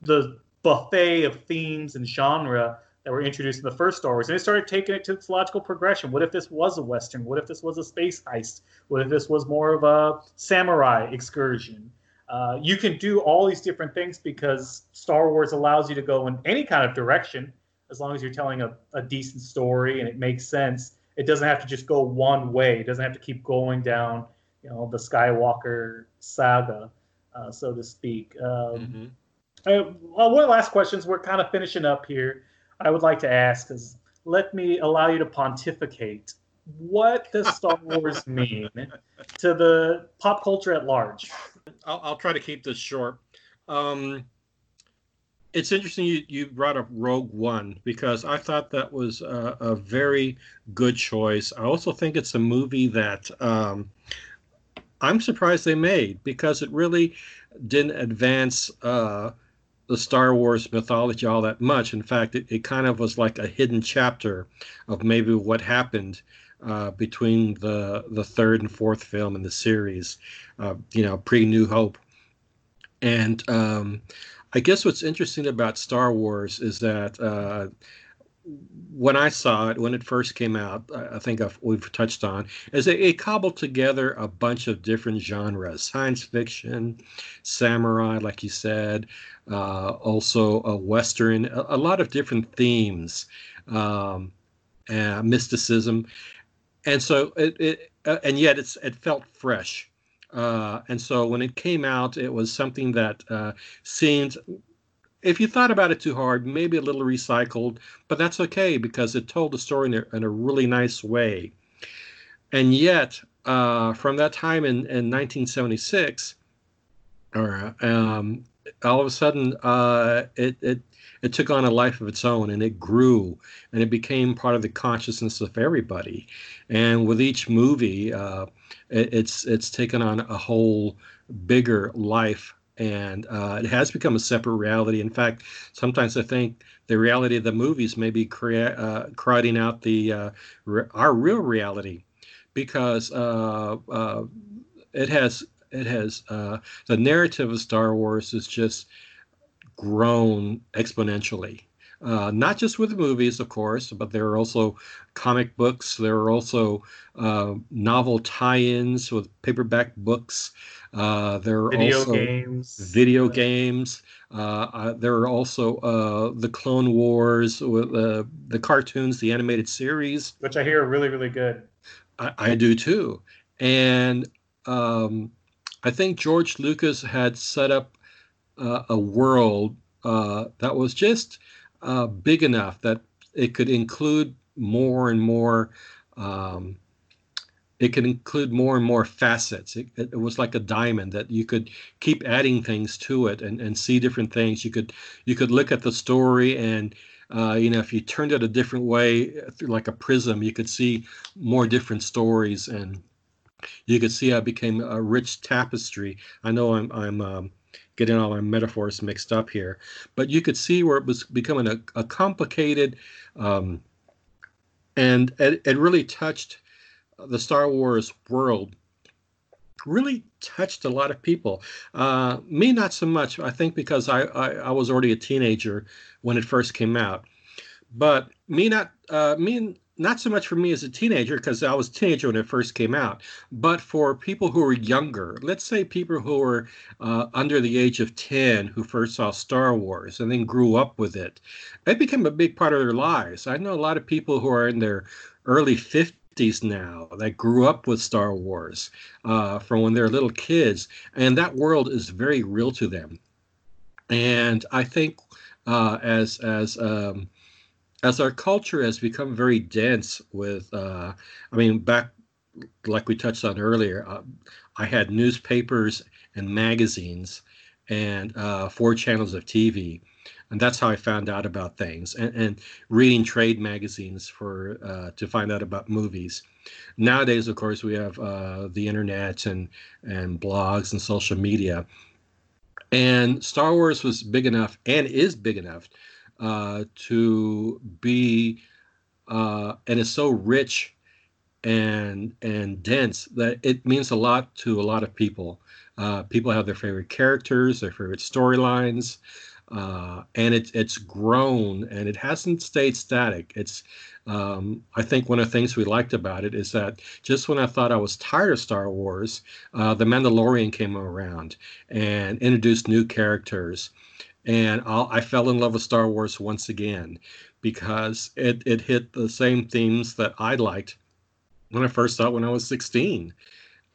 the buffet of themes and genre that were introduced in the first Star Wars, and it started taking it to its logical progression. What if this was a western? What if this was a space heist? What if this was more of a samurai excursion? Uh, you can do all these different things because Star Wars allows you to go in any kind of direction as long as you're telling a, a decent story and it makes sense. It doesn't have to just go one way. It doesn't have to keep going down, you know, the Skywalker saga, uh, so to speak. Um, mm-hmm. Uh, well, one last questions. We're kind of finishing up here. I would like to ask is let me allow you to pontificate. What does Star (laughs) Wars mean to the pop culture at large? I'll, I'll try to keep this short. Um, it's interesting you, you brought up Rogue One because I thought that was a, a very good choice. I also think it's a movie that um, I'm surprised they made because it really didn't advance uh, the Star Wars mythology all that much. In fact, it, it kind of was like a hidden chapter of maybe what happened uh, between the the third and fourth film in the series, uh, you know, pre New Hope. And um, I guess what's interesting about Star Wars is that uh, when I saw it when it first came out, I think I've, we've touched on, is it, it, cobbled together a bunch of different genres: science fiction, samurai, like you said, uh, also a western, a, a, lot of different themes, um, mysticism, and so it, it uh, and yet it's it felt fresh. Uh, and so when it came out, it was something that uh, seemed, if you thought about it too hard, maybe a little recycled, but that's okay because it told the story in a, in a really nice way. And yet, uh, from that time in, in 1976, or um, all of a sudden, uh, it, it it took on a life of its own and it grew and it became part of the consciousness of everybody. And with each movie, uh, it, it's it's taken on a whole bigger life and uh, it has become a separate reality. In fact, sometimes I think the reality of the movies may be crea- uh, crowding out the uh, re- our real reality because uh, uh, it has it has uh, the narrative of Star Wars has just grown exponentially. Uh, not just with the movies, of course, but there are also comic books. There are also uh, novel tie-ins with paperback books. Uh, there are video also games. Video games. Uh, uh, there are also uh, the Clone Wars, with the cartoons, the animated series, which I hear are really, really good. I, I do too, and um, I think George Lucas had set up uh, a world uh, that was just uh, big enough that it could include more and more. Um, it could include more and more facets. It, it, was like a diamond that you could keep adding things to it and, and see different things. You could you could look at the story and uh, you know if you turned it a different way through like a prism, you could see more different stories and you could see it became a rich tapestry. I know I'm I'm um, getting all my metaphors mixed up here, but you could see where it was becoming a, a complicated, um, and it, it really touched the Star Wars world. Really touched a lot of people. Uh, me, not so much. I think because I, I, I was already a teenager when it first came out, but me not uh, me not so much for me as a teenager because I was a teenager when it first came out, but for people who were younger, let's say people who were uh, under the age of 10 who first saw Star Wars and then grew up with it, it became a big part of their lives. I know a lot of people who are in their early 50s now that grew up with Star Wars uh, from when they're little kids, and that world is very real to them. And I think uh, as as um, as our culture has become very dense with uh, i mean back like we touched on earlier uh, i had newspapers and magazines and uh, four channels of tv and that's how i found out about things and, and reading trade magazines for uh, to find out about movies. Nowadays of course we have uh, the internet and and blogs and social media and star wars was big enough and is big enough uh, to be uh, and is so rich and and dense that it means a lot to a lot of people. Uh, people have their favorite characters, their favorite storylines, uh, and it's it's grown and it hasn't stayed static. It's um, I think one of the things we liked about it is that just when I thought I was tired of Star Wars, uh, The Mandalorian came around and introduced new characters, and I'll, i fell in love with Star Wars once again because it it hit the same themes that I liked when I first saw it when I was 16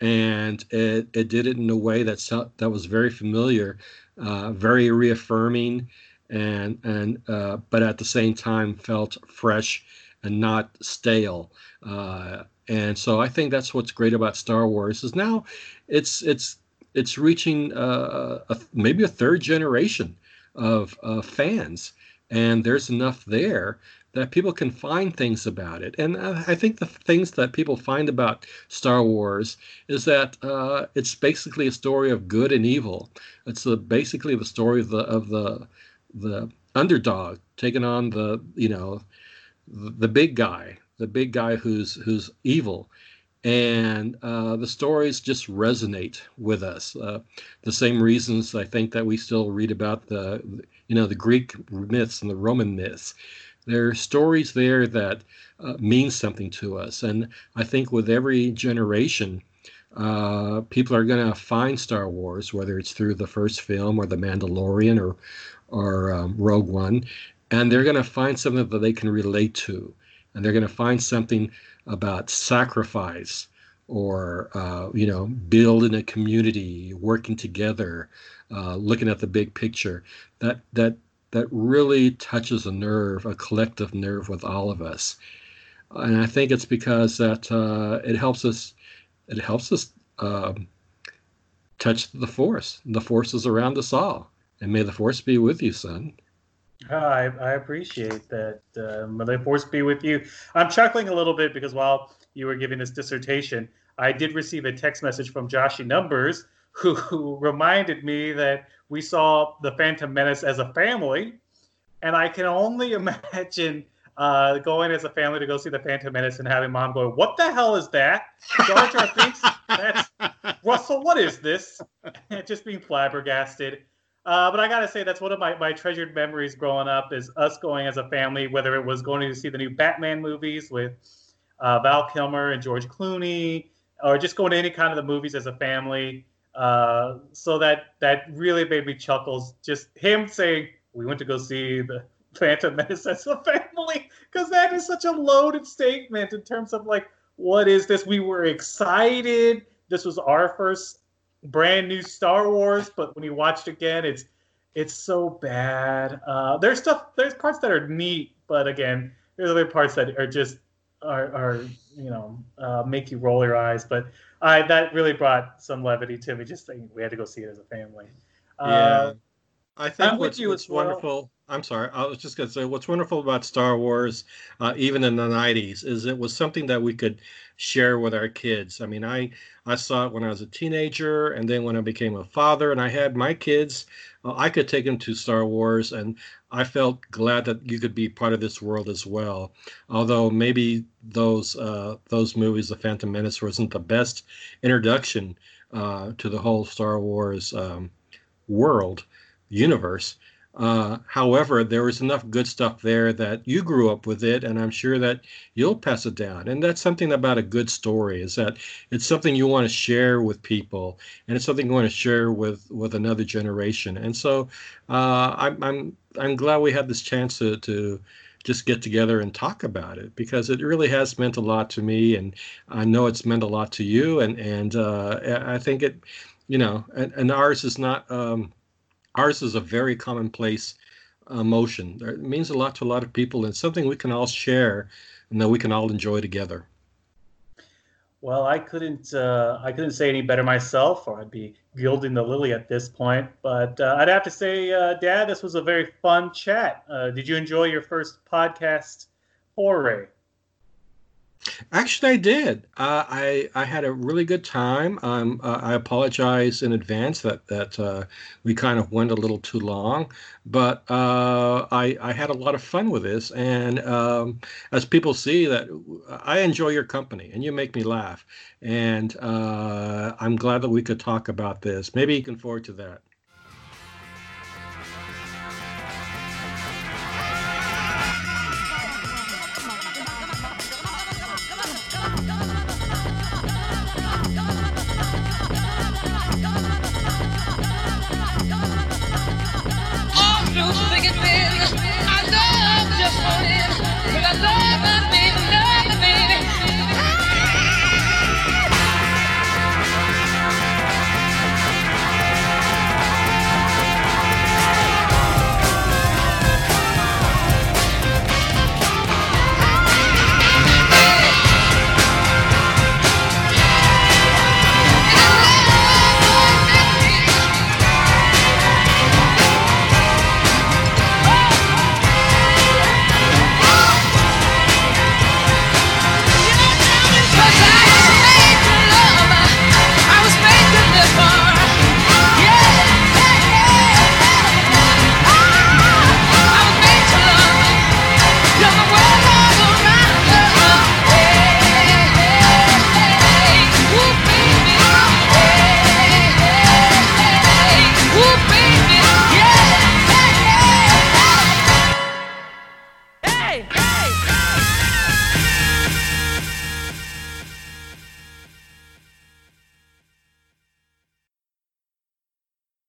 and it, it did it in a way that that was very familiar uh, very reaffirming, and and uh, but at the same time felt fresh and not stale. Uh, and so I think that's what's great about Star Wars is now it's it's it's reaching uh, a, maybe a third generation of fans, and there's enough there that people can find things about it. And I think the things that people find about Star Wars is that uh, it's basically a story of good and evil. It's basically the story of the of the the underdog taking on the you know the, the big guy, the big guy who's who's evil. And uh, the stories just resonate with us. Uh, the same reasons I think that we still read about the, you know, the Greek myths and the Roman myths there are stories there that uh, mean something to us. And I think with every generation, uh, people are going to find Star Wars, whether it's through the first film or The Mandalorian or, or um, Rogue One, and they're going to find something that they can relate to. And they're going to find something about sacrifice or, uh, you know, building a community, working together, uh, looking at the big picture. That, that that really touches a nerve, a collective nerve with all of us. And I think it's because that uh, it helps us. It helps us um, touch the force. The force is around us all, and may the force be with you, son. I, I appreciate that. Uh, may the force be with you. I'm chuckling a little bit because while you were giving this dissertation, I did receive a text message from Joshy Numbers who, who reminded me that we saw the Phantom Menace as a family, and I can only (laughs) imagine uh, going as a family to go see the Phantom Menace and having mom go, "What the hell is that?" Jar Jar Binks that's Russell. What is this? (laughs) Just being flabbergasted. Uh, but I gotta say, that's one of my, my treasured memories growing up is us going as a family, whether it was going to see the new Batman movies with uh, Val Kilmer and George Clooney, or just going to any kind of the movies as a family. Uh, so that that really made me chuckles. Just him saying, "We went to go see the (laughs) Phantom Menace as a family," because that is such a loaded statement in terms of like, what is this? We were excited. This was our first brand new Star Wars, but when you watch it again, it's it's so bad. Uh, there's stuff. There's parts that are neat, but again, there's other parts that are just are, are you know uh, make you roll your eyes. But I that really brought some levity to me. Just thinking we had to go see it as a family. Yeah, uh, I think I'm what's, what's wonderful. I'm sorry. I was just going to say what's wonderful about Star Wars, uh, even in the '90s, is it was something that we could share with our kids. I mean, I I saw it when I was a teenager, and then when I became a father, and I had my kids. Uh, I could take them to Star Wars, and I felt glad that you could be part of this world as well. Although maybe those uh, those movies, The Phantom Menace, wasn't the best introduction uh, to the whole Star Wars um, world universe. Uh, however, there was enough good stuff there that you grew up with it, and I'm sure that you'll pass it down. And that's something about a good story is that it's something you want to share with people, and it's something you want to share with with another generation. And so, uh, I'm I'm I'm glad we had this chance to to just get together and talk about it because it really has meant a lot to me, and I know it's meant a lot to you. And and uh, I think it, you know, and, and ours is not. Um, ours is a very commonplace emotion. It means a lot to a lot of people, and something we can all share and that we can all enjoy together. Well, I couldn't uh, I couldn't say any better myself, or I'd be gilding the lily at this point. But uh, I'd have to say, uh, Dad, this was a very fun chat. Uh, did you enjoy your first podcast foray? Actually, I did. Uh, I I had a really good time. Um, uh, I apologize in advance that that uh, we kind of went a little too long, but uh, I I had a lot of fun with this. And um, as people see, that I enjoy your company and you make me laugh. And uh, I'm glad that we could talk about this. Maybe you can forward to that.